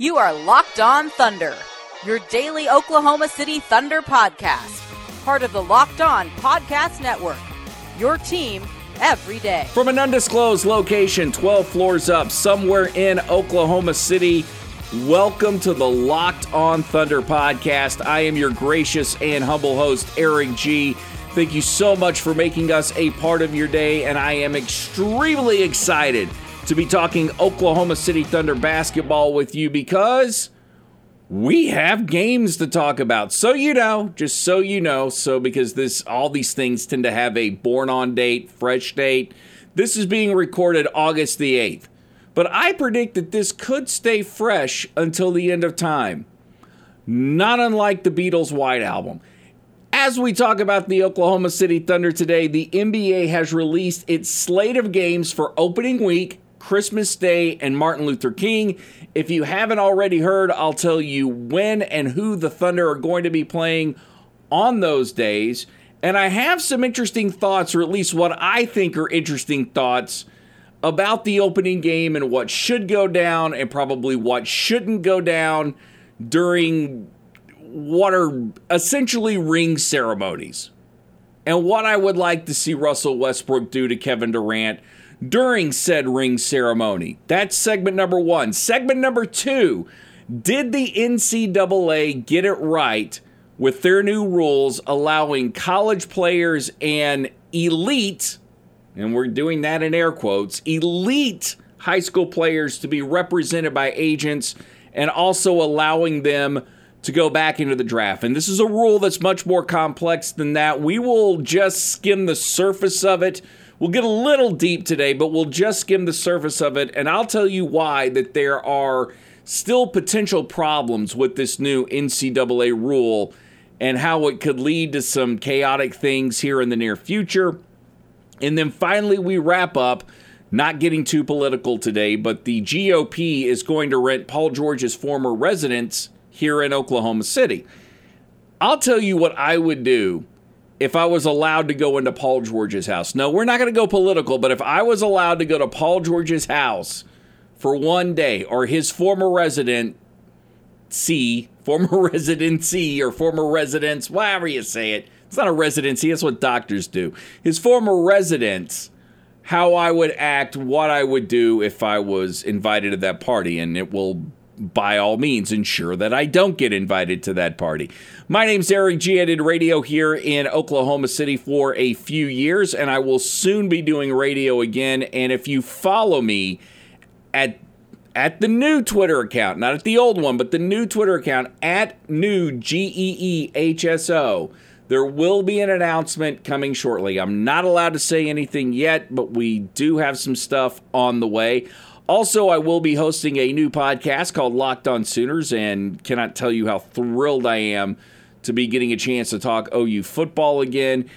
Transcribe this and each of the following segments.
You are Locked On Thunder, your daily Oklahoma City Thunder podcast, part of the Locked On Podcast Network. Your team every day. From an undisclosed location, 12 floors up, somewhere in Oklahoma City, welcome to the Locked On Thunder podcast. I am your gracious and humble host, Eric G. Thank you so much for making us a part of your day, and I am extremely excited to be talking Oklahoma City Thunder basketball with you because we have games to talk about. So you know, just so you know, so because this all these things tend to have a born on date, fresh date. This is being recorded August the 8th. But I predict that this could stay fresh until the end of time. Not unlike the Beatles' White Album. As we talk about the Oklahoma City Thunder today, the NBA has released its slate of games for opening week Christmas Day, and Martin Luther King. If you haven't already heard, I'll tell you when and who the Thunder are going to be playing on those days. And I have some interesting thoughts, or at least what I think are interesting thoughts about the opening game and what should go down and probably what shouldn't go down during what are essentially ring ceremonies. And what I would like to see Russell Westbrook do to Kevin Durant during said ring ceremony. That's segment number one. Segment number two Did the NCAA get it right with their new rules allowing college players and elite, and we're doing that in air quotes, elite high school players to be represented by agents and also allowing them to go back into the draft. And this is a rule that's much more complex than that. We will just skim the surface of it We'll get a little deep today, but we'll just skim the surface of it. And I'll tell you why that there are still potential problems with this new NCAA rule and how it could lead to some chaotic things here in the near future. And then finally, we wrap up, not getting too political today, but the GOP is going to rent Paul George's former residence here in Oklahoma City. I'll tell you what I would do if I was allowed to go into Paul George's house. No, we're not going to go political, but if I was allowed to go to Paul George's house for one day or his former resident C, former residency or former residence, whatever you say it. It's not a residency, that's what doctors do. His former residence, how I would act, what I would do if I was invited to that party, and it will by all means ensure that I don't get invited to that party. My name's Eric G. I did radio here in Oklahoma City for a few years, and I will soon be doing radio again. And if you follow me at at the new Twitter account, not at the old one, but the new Twitter account at new G E E H S O. There will be an announcement coming shortly. I'm not allowed to say anything yet, but we do have some stuff on the way. Also, I will be hosting a new podcast called Locked On Sooners, and cannot tell you how thrilled I am to be getting a chance to talk OU football again.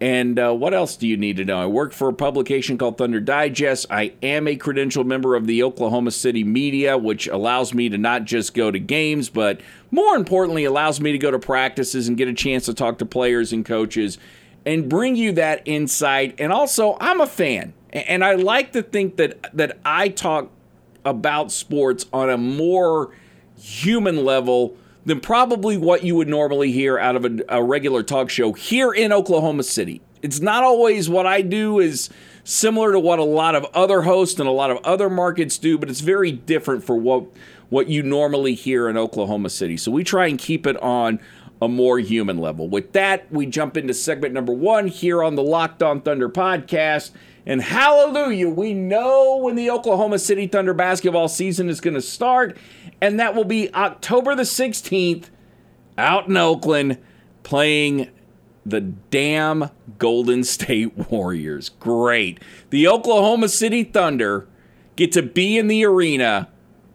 And uh, what else do you need to know? I work for a publication called Thunder Digest. I am a credentialed member of the Oklahoma City media, which allows me to not just go to games, but more importantly, allows me to go to practices and get a chance to talk to players and coaches and bring you that insight. And also, I'm a fan. And I like to think that that I talk about sports on a more human level than probably what you would normally hear out of a, a, regular talk show here in Oklahoma City. It's not always what I do is similar to what a lot of other hosts and a lot of other markets do, but it's very different for what what you normally hear in Oklahoma City. So we try and keep it on a more human level. With that, we jump into segment number 1 here on the Locked On Thunder podcast. And hallelujah, we know when the Oklahoma City Thunder basketball season is going to start, and that will be October the 16th out in Oakland playing the damn Golden State Warriors. Great. The Oklahoma City Thunder get to be in the arena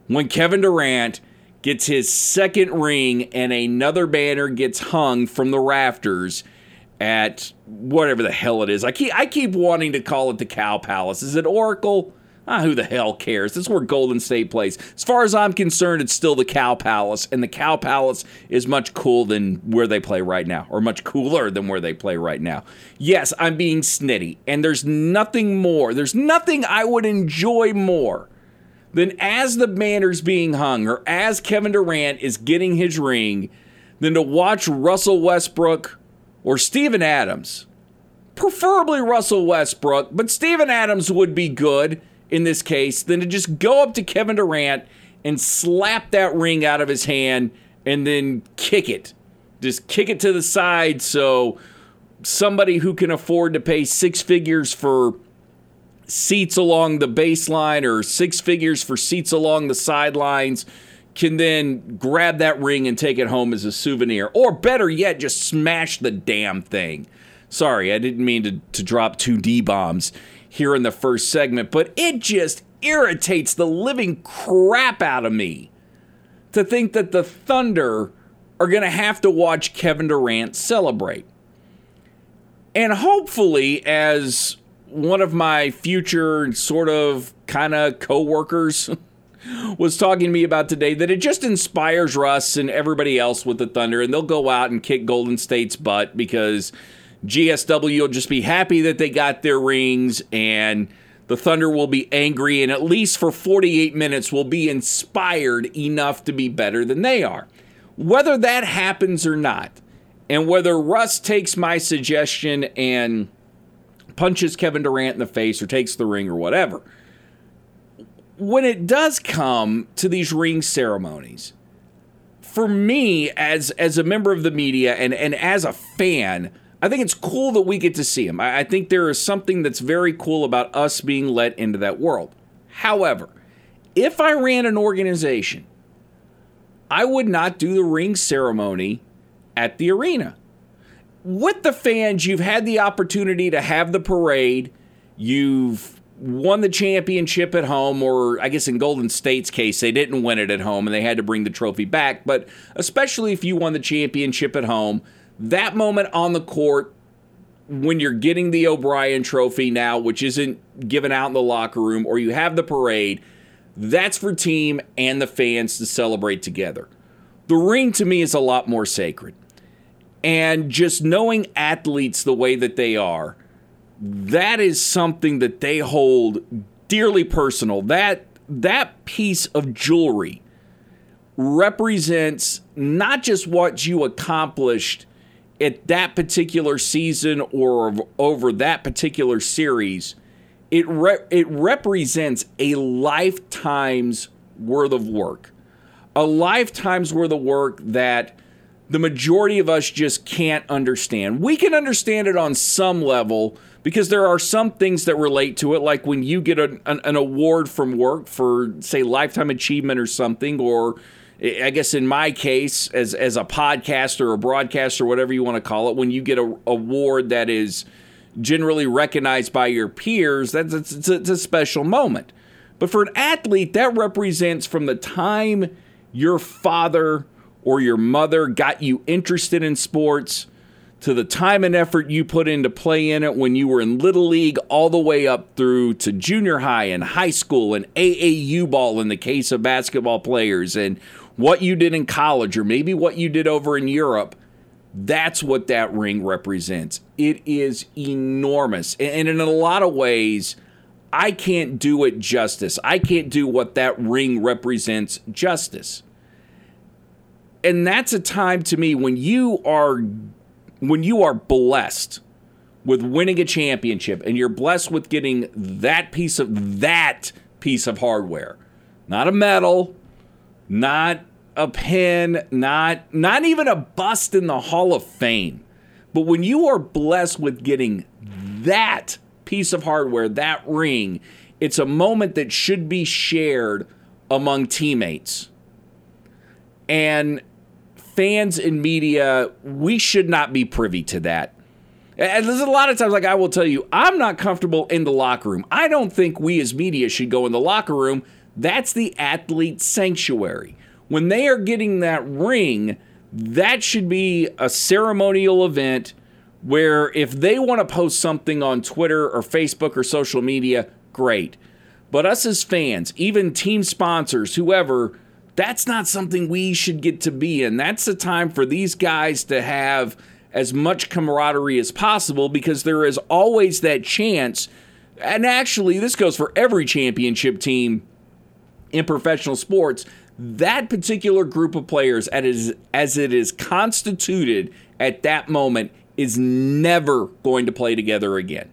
when Kevin Durant gets his second ring and another banner gets hung from the rafters at whatever the hell it is. I keep I keep wanting to call it the Cow Palace. Is it Oracle? Ah, who the hell cares? This is where Golden State plays. As far as I'm concerned, it's still the Cow Palace, and the Cow Palace is much cool than where they play right now, or much cooler than where they play right now. Yes, I'm being snitty, and there's nothing more. There's nothing I would enjoy more than as the banner's being hung or as Kevin Durant is getting his ring than to watch Russell Westbrook or Steven Adams. Preferably Russell Westbrook, but Steven Adams would be good in this case than to just go up to Kevin Durant and slap that ring out of his hand and then kick it. Just kick it to the side so somebody who can afford to pay six figures for seats along the baseline or six figures for seats along the sidelines can then grab that ring and take it home as a souvenir. Or better yet, just smash the damn thing. Sorry, I didn't mean to, to drop two D bombs here in the first segment, but it just irritates the living crap out of me to think that the Thunder are going to have to watch Kevin Durant celebrate. And hopefully, as one of my future sort of kind of co-workers was talking to me about today that it just inspires Russ and everybody else with the Thunder and they'll go out and kick Golden State's butt because GSW will just be happy that they got their rings and the Thunder will be angry and at least for 48 minutes will be inspired enough to be better than they are. Whether that happens or not, and whether Russ takes my suggestion and punches Kevin Durant in the face or takes the ring or whatever. When it does come to these ring ceremonies, for me as as a member of the media and, and as a fan, I think it's cool that we get to see him. I, I think there is something that's very cool about us being let into that world. However, if I ran an organization, I would not do the ring ceremony at the arena with the fans, you've had the opportunity to have the parade. You've won the championship at home, or I guess in Golden State's case, they didn't win it at home and they had to bring the trophy back. But especially if you won the championship at home, that moment on the court when you're getting the O'Brien trophy now, which isn't given out in the locker room, or you have the parade, that's for team and the fans to celebrate together. The ring to me is a lot more sacred. And just knowing athletes the way that they are, that is something that they hold dearly personal. That that piece of jewelry represents not just what you accomplished at that particular season or over that particular series. It re- it represents a lifetime's worth of work. A lifetime's worth of work that the majority of us just can't understand. We can understand it on some level because there are some things that relate to it, like when you get an, an, award from work for, say, lifetime achievement or something, or I guess in my case, as as a podcaster or a broadcaster, whatever you want to call it, when you get a award that is generally recognized by your peers, that's it's, it's a special moment. But for an athlete, that represents from the time your father or your mother got you interested in sports to the time and effort you put into play in it when you were in little league all the way up through to junior high and high school and AAU ball in the case of basketball players and what you did in college or maybe what you did over in Europe that's what that ring represents. It is enormous. And in a lot of ways I can't do it justice. I can't do what that ring represents justice and that's a time to me when you are when you are blessed with winning a championship and you're blessed with getting that piece of that piece of hardware. Not a medal not a pin not not even a bust in the hall of fame. But when you are blessed with getting that piece of hardware that ring it's a moment that should be shared among teammates. And fans and media, we should not be privy to that. And there's a lot of times, like I will tell you, I'm not comfortable in the locker room. I don't think we as media should go in the locker room. That's the athlete sanctuary. When they are getting that ring, that should be a ceremonial event where if they want to post something on Twitter or Facebook or social media, great. But us as fans, even team sponsors, whoever, that's not something we should get to be in. That's the time for these guys to have as much camaraderie as possible because there is always that chance. And actually, this goes for every championship team. in professional sports, that particular group of players, as, as it is constituted at that moment, is never going to play together again.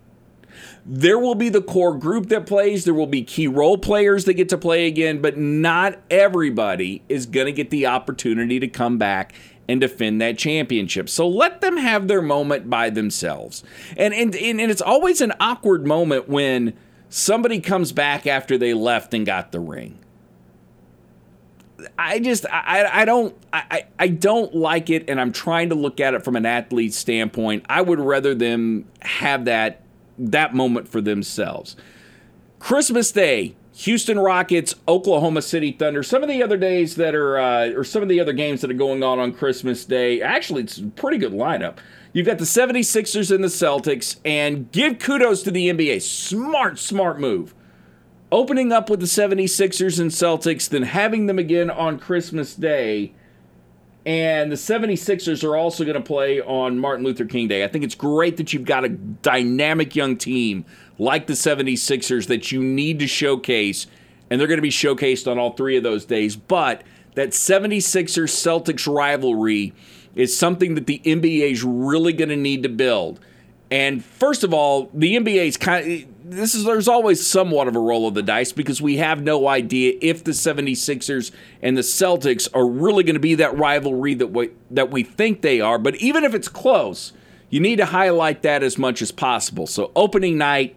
There will be the core group that plays, there will be key role players that get to play again, but not everybody is going to get the opportunity to come back and defend that championship. So let them have their moment by themselves. And and, and, it's always an awkward moment when somebody comes back after they left and got the ring. I just I, I don't I, I don't like it and I'm trying to look at it from an athlete standpoint. I would rather them have that that moment for themselves. Christmas Day, Houston Rockets, Oklahoma City Thunder. Some of the other days that are, uh, or some of the other games that are going on on Christmas Day, actually, it's a pretty good lineup. You've got the 76ers and the Celtics, and give kudos to the NBA. Smart, smart move. Opening up with the 76ers and Celtics, then having them again on Christmas Day. And the 76ers are also going to play on Martin Luther King Day. I think it's great that you've got a dynamic young team like the 76ers that you need to showcase, and they're going to be showcased on all three of those days. But that 76ers Celtics rivalry is something that the NBA is really going to need to build. And first of all, the NBA is kind of this is there's always somewhat of a roll of the dice because we have no idea if the 76ers and the Celtics are really going to be that rivalry that we that we think they are, but even if it's close, you need to highlight that as much as possible. So opening night,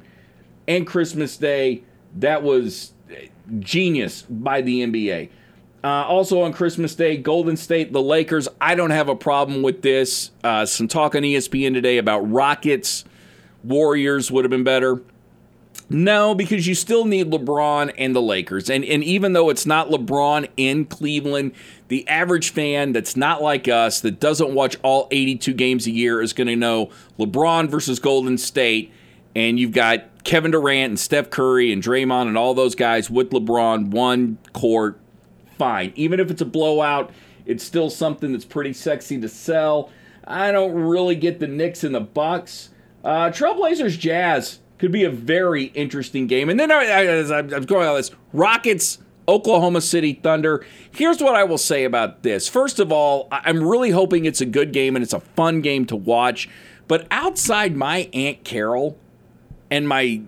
and Christmas Day. That was genius by the NBA. Uh, also on Christmas Day, Golden State, the Lakers. I don't have a problem with this. Uh, some talk on ESPN today about Rockets, Warriors would have been better. No, because you still need LeBron and the Lakers. And, and even though it's not LeBron in Cleveland, the average fan that's not like us, that doesn't watch all 82 games a year, is going to know LeBron versus Golden State. And you've got Kevin Durant and Steph Curry and Draymond and all those guys with LeBron, one court, fine. Even if it's a blowout, it's still something that's pretty sexy to sell. I don't really get the Knicks and the Bucks. Uh, Trailblazers Jazz could be a very interesting game. And then as I'm going on this, Rockets, Oklahoma City Thunder. Here's what I will say about this. First of all, I'm really hoping it's a good game and it's a fun game to watch. But outside my Aunt Carol, and my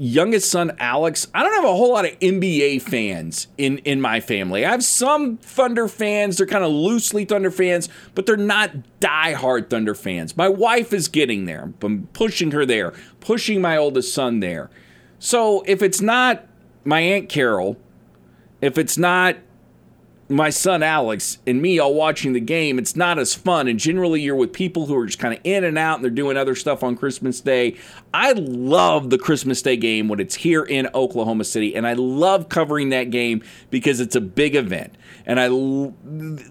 youngest son Alex, I don't have a whole lot of NBA fans in in my family. I have some Thunder fans. They're kind of loosely Thunder fans, but they're not die-hard Thunder fans. My wife is getting there. I'm pushing her there, pushing my oldest son there. So if it's not my aunt Carol, if it's not my son Alex and me all watching the game, it's not as fun. And generally, you're with people who are just kind of in and out and they're doing other stuff on Christmas Day. I love the Christmas Day game when it's here in Oklahoma City. And I love covering that game because it's a big event. And I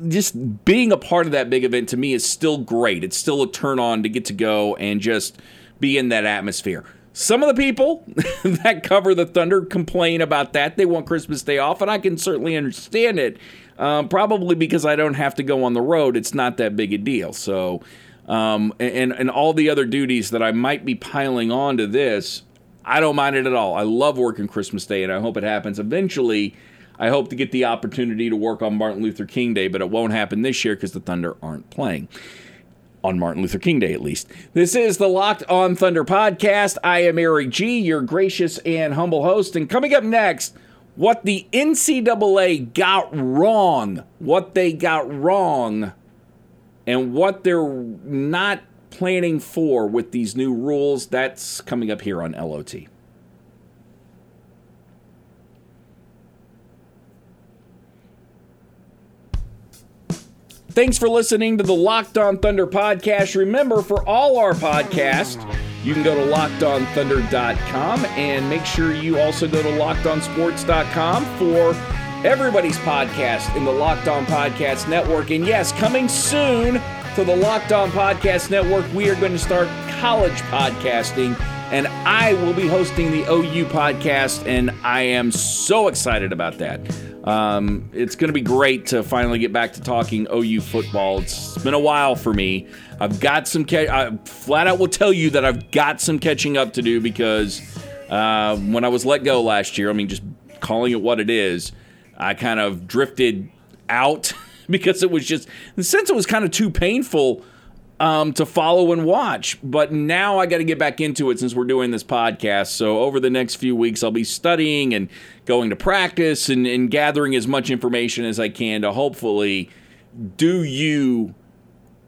just being a part of that big event to me is still great. It's still a turn on to get to go and just be in that atmosphere. Some of the people that cover the Thunder complain about that. They want Christmas Day off, and I can certainly understand it. Um, probably because I don't have to go on the road. It's not that big a deal. So, um, and and all the other duties that I might be piling on to this, I don't mind it at all. I love working Christmas Day, and I hope it happens eventually. I hope to get the opportunity to work on Martin Luther King Day, but it won't happen this year because the Thunder aren't playing on Martin Luther King Day, at least. This is the Locked On Thunder podcast. I am Eric G, your gracious and humble host. And coming up next, what the NCAA got wrong, what they got wrong, and what they're not planning for with these new rules. That's coming up here on LOT. Thanks for listening to the Locked On Thunder podcast. Remember, for all our podcasts, you can go to lockedonthunder.com and make sure you also go to lockedonsports.com for everybody's podcast in the Locked On Podcast Network. And yes, coming soon to the Locked On Podcast Network, we are going to start college podcasting. And I will be hosting the OU podcast, and I am so excited about that. Um, it's going to be great to finally get back to talking OU football. It's been a while for me. I've got some, ca- I flat out will tell you that I've got some catching up to do because uh, when I was let go last year, I mean, just calling it what it is, I kind of drifted out because it was just, since it was kind of too painful um, to follow and watch. But now I got to get back into it since we're doing this podcast. So over the next few weeks, I'll be studying and going to practice and, and gathering as much information as I can to hopefully do you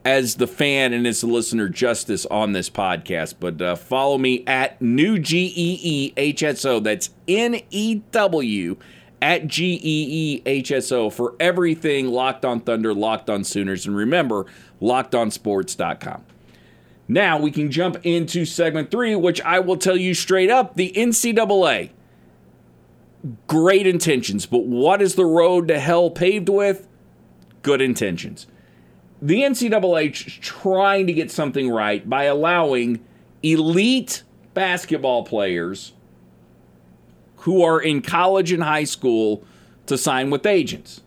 as the fan and as the listener justice on this podcast. But uh, follow me at new G E E H S O. That's N E W at G E E H S O for everything Locked on Thunder, Locked on Sooners, and remember lockedonsports.com. Now we can jump into segment three, which I will tell you straight up the NCAA. Great intentions, but what is the road to hell paved with? Good intentions. The NCAA is trying to get something right by allowing elite basketball players who are in college and high school to sign with agents.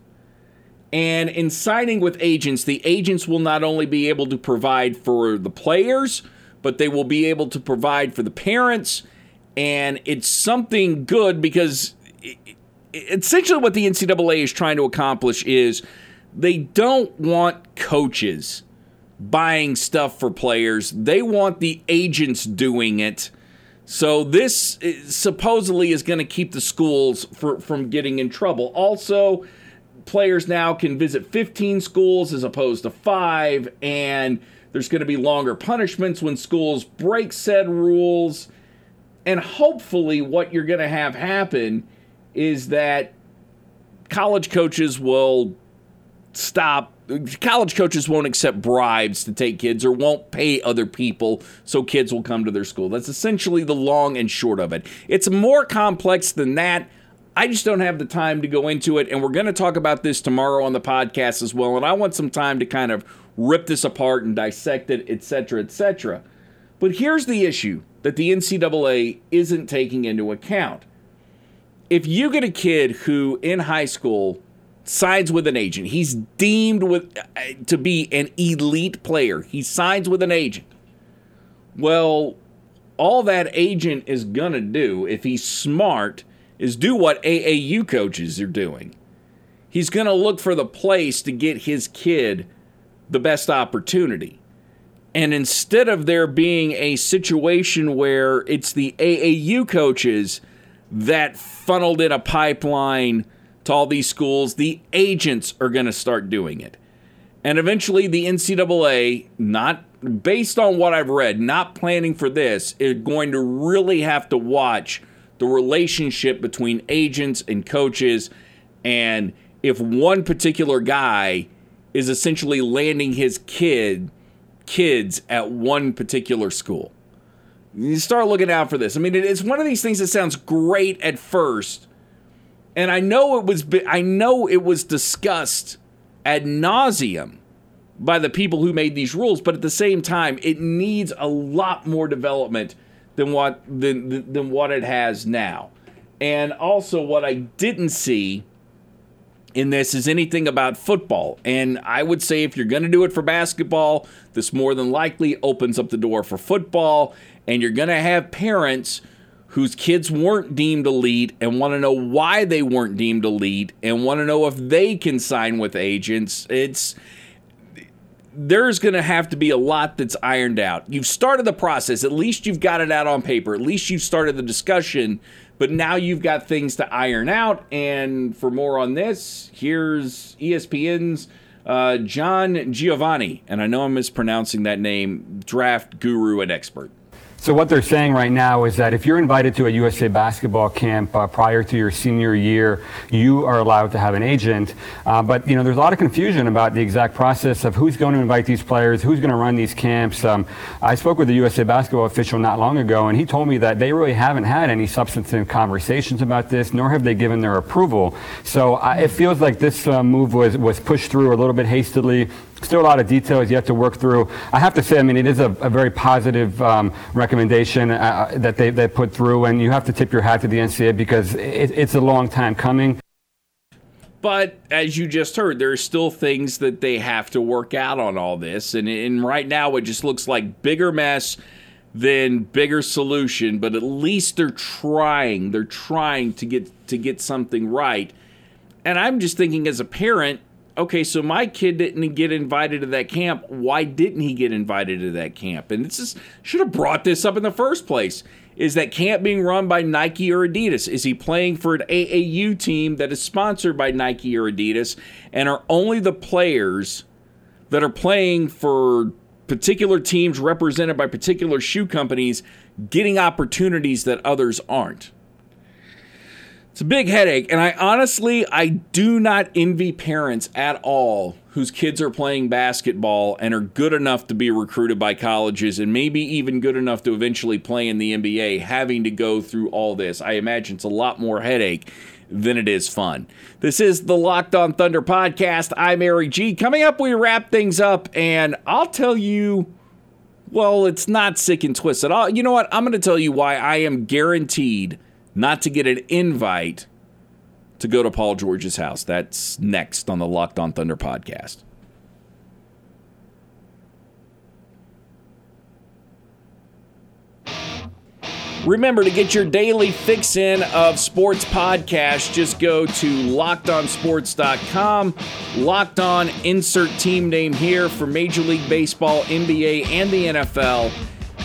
And in signing with agents, the agents will not only be able to provide for the players, but they will be able to provide for the parents. And it's something good because essentially what the NCAA is trying to accomplish is they don't want coaches buying stuff for players, they want the agents doing it. So this eh, supposedly is going to keep the schools for, from getting in trouble. Also, players now can visit 15 schools as opposed to five, and there's going to be longer punishments when schools break said rules. And hopefully, what you're going to have happen is that college coaches will stop. College coaches won't accept bribes to take kids or won't pay other people so kids will come to their school. That's essentially the long and short of it. It's more complex than that. I just don't have the time to go into it. And we're going to talk about this tomorrow on the podcast as well. And I want some time to kind of rip this apart and dissect it, etc., etc. But here's the issue that the NCAA isn't taking into account. If you get a kid who in high school signs with an agent, he's deemed with uh, to be an elite player. He signs with an agent. Well, all that agent is going to do if he's smart is do what AAU coaches are doing. He's going to look for the place to get his kid the best opportunity. And instead of there being a situation where it's the AAU coaches that funneled in a pipeline to all these schools, the agents are going to start doing it. And eventually, the NCAA, not based on what I've read, not planning for this, is going to really have to watch the relationship between agents and coaches. And if one particular guy is essentially landing his kid kids at one particular school. You start looking out for this. I mean, it's one of these things that sounds great at first, and I know it was I know it was discussed ad nauseum by the people who made these rules, but at the same time, it needs a lot more development than what than than what it has now. And also what I didn't see in this is anything about football. And I would say if you're going to do it for basketball, this more than likely opens up the door for football and you're going to have parents whose kids weren't deemed elite and want to know why they weren't deemed elite and want to know if they can sign with agents. It's there's going to have to be a lot that's ironed out. You've started the process. At least you've got it out on paper. At least you've started the discussion. But now you've got things to iron out. And for more on this, here's ESPN's uh, John Giovanni. And I know I'm mispronouncing that name, draft guru and expert. So what they're saying right now is that if you're invited to a USA basketball camp uh, prior to your senior year, you are allowed to have an agent. Uh, but you know, there's a lot of confusion about the exact process of who's going to invite these players, who's going to run these camps. Um, I spoke with a USA basketball official not long ago, and he told me that they really haven't had any substantive conversations about this, nor have they given their approval. So uh, it feels like this uh, move was was pushed through a little bit hastily. Still a lot of details yet to work through. I have to say, I mean, it is a, a very positive um, recommendation uh, uh that they, they put through, and you have to tip your hat to the NCAA because it, it's a long time coming. But as you just heard, there are still things that they have to work out on all this. And, and right now, it just looks like bigger mess than bigger solution. But at least they're trying. They're trying to get to get something right. and I'm just thinking as a parent, okay, so my kid didn't get invited to that camp. Why didn't he get invited to that camp? And this is should have brought this up in the first place. Is that camp being run by Nike or Adidas? Is he playing for an AAU team that is sponsored by Nike or Adidas? And are only the players that are playing for particular teams represented by particular shoe companies getting opportunities that others aren't? It's a big headache, and I honestly I do not envy parents at all whose kids are playing basketball and are good enough to be recruited by colleges and maybe even good enough to eventually play in the NBA having to go through all this. I imagine it's a lot more headache than it is fun. This is the Locked On Thunder podcast. I'm Eric G. Coming up, we wrap things up, and I'll tell you. Well, it's not sick and twisted. I'll, you know what? I'm going to tell you why I am guaranteed not to get an invite to go to Paul George's house. That's next on the Locked On Thunder podcast. Remember to get your daily fix in of sports podcasts. Just go to lockedonsports.com. Locked on, insert team name here for Major League Baseball, NBA, and the NFL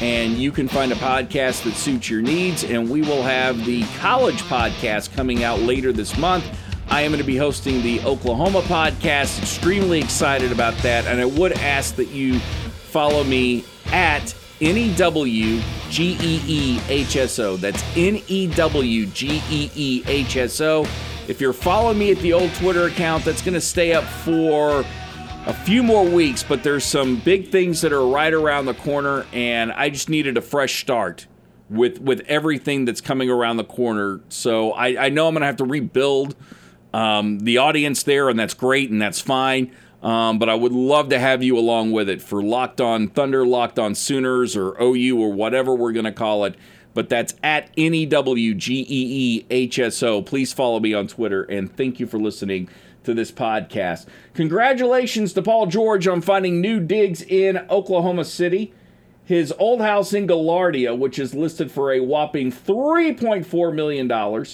and you can find a podcast that suits your needs. And we will have the college podcast coming out later this month. I am going to be hosting the Oklahoma podcast. Extremely excited about that. And I would ask that you follow me at N E W G E E H S O. That's N E W G E E H S O. If you're following me at the old Twitter account, that's going to stay up for a few more weeks, but there's some big things that are right around the corner, and I just needed a fresh start with with everything that's coming around the corner. So I, I know I'm going to have to rebuild um, the audience there, and that's great, and that's fine. Um, but I would love to have you along with it for Locked On Thunder, Locked On Sooners, or OU, or whatever we're going to call it. But that's at N E W G E E H S O. Please follow me on Twitter, and thank you for listening to this podcast. Congratulations to Paul George on finding new digs in Oklahoma City. His old house in Gaillardia, which is listed for a whopping $3.4 million,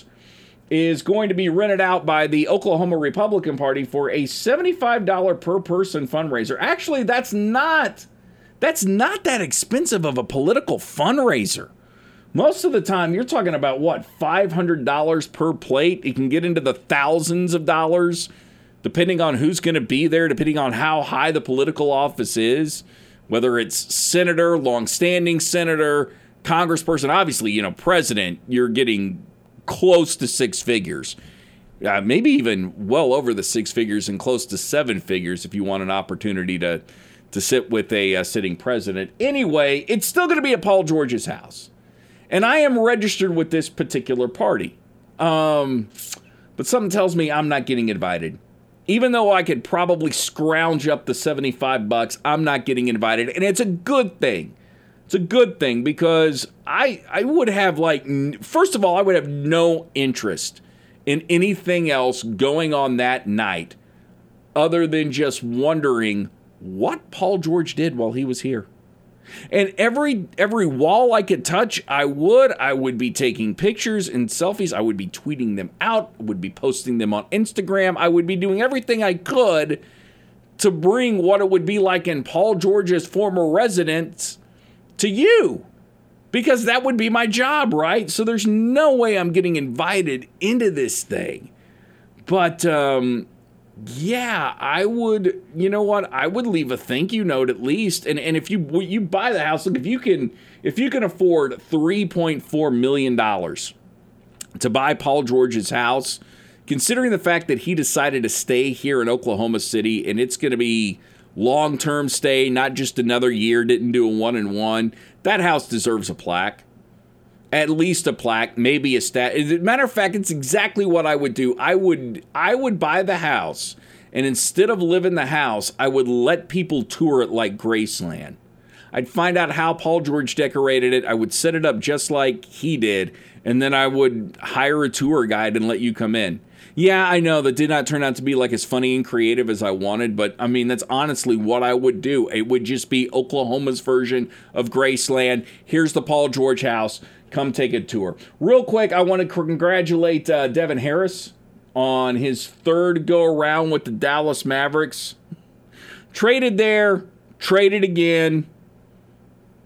is going to be rented out by the Oklahoma Republican Party for a $75 per person fundraiser. Actually, that's not that's not that expensive of a political fundraiser. Most of the time, you're talking about what, $500 per plate? It can get into the thousands of dollars depending on who's going to be there, depending on how high the political office is, whether it's senator, long-standing senator, congressperson, obviously, you know, president, you're getting close to six figures. Uh, maybe even well over the six figures and close to seven figures if you want an opportunity to to sit with a uh, sitting president. Anyway, it's still going to be at Paul George's house, and I am registered with this particular party. Um, but something tells me I'm not getting invited even though I could probably scrounge up the 75 bucks, I'm not getting invited. And it's a good thing. It's a good thing because I I would have like first of all, I would have no interest in anything else going on that night other than just wondering what Paul George did while he was here. And every every wall I could touch, I would. I would be taking pictures and selfies. I would be tweeting them out. would be posting them on Instagram. I would be doing everything I could to bring what it would be like in Paul George's former residence to you. Because that would be my job, right? So there's no way I'm getting invited into this thing. But um, yeah, I would. You know what? I would leave a thank you note at least. And and if you you buy the house, look if you can if you can afford three point four million dollars to buy Paul George's house, considering the fact that he decided to stay here in Oklahoma City and it's going to be long term stay, not just another year. Didn't do a one and one. That house deserves a plaque at least a plaque, maybe a stat. As a matter of fact, it's exactly what I would do. I would I would buy the house, and instead of live in the house, I would let people tour it like Graceland. I'd find out how Paul George decorated it. I would set it up just like he did, and then I would hire a tour guide and let you come in. Yeah, I know that did not turn out to be like as funny and creative as I wanted, but I mean, that's honestly what I would do. It would just be Oklahoma's version of Graceland. Here's the Paul George house come take a tour. Real quick, I want to congratulate uh, Devin Harris on his third go around with the Dallas Mavericks. Traded there, traded again,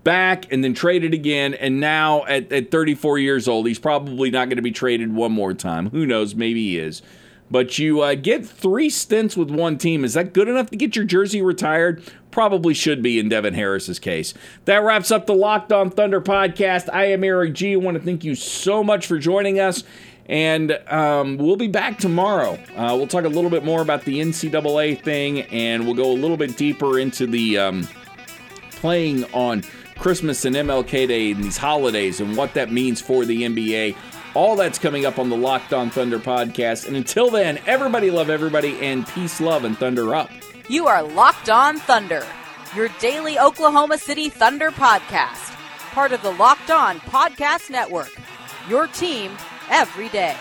back, and then traded again. And now at, at 34 years old, he's probably not going to be traded one more time. Who knows? Maybe he is. But you uh, get three stints with one team. Is that good enough to get your jersey retired? Probably should be in Devin Harris's case. That wraps up the Locked On Thunder podcast. I am Eric G. I want to thank you so much for joining us. And um, we'll be back tomorrow. Uh, we'll talk a little bit more about the NCAA thing, and we'll go a little bit deeper into the um, playing on Christmas and MLK Day and these holidays and what that means for the NBA. All that's coming up on the Locked On Thunder podcast. And until then, everybody love everybody and peace, love, and thunder up. You are Locked On Thunder, your daily Oklahoma City Thunder podcast, part of the Locked On Podcast Network. Your team every day.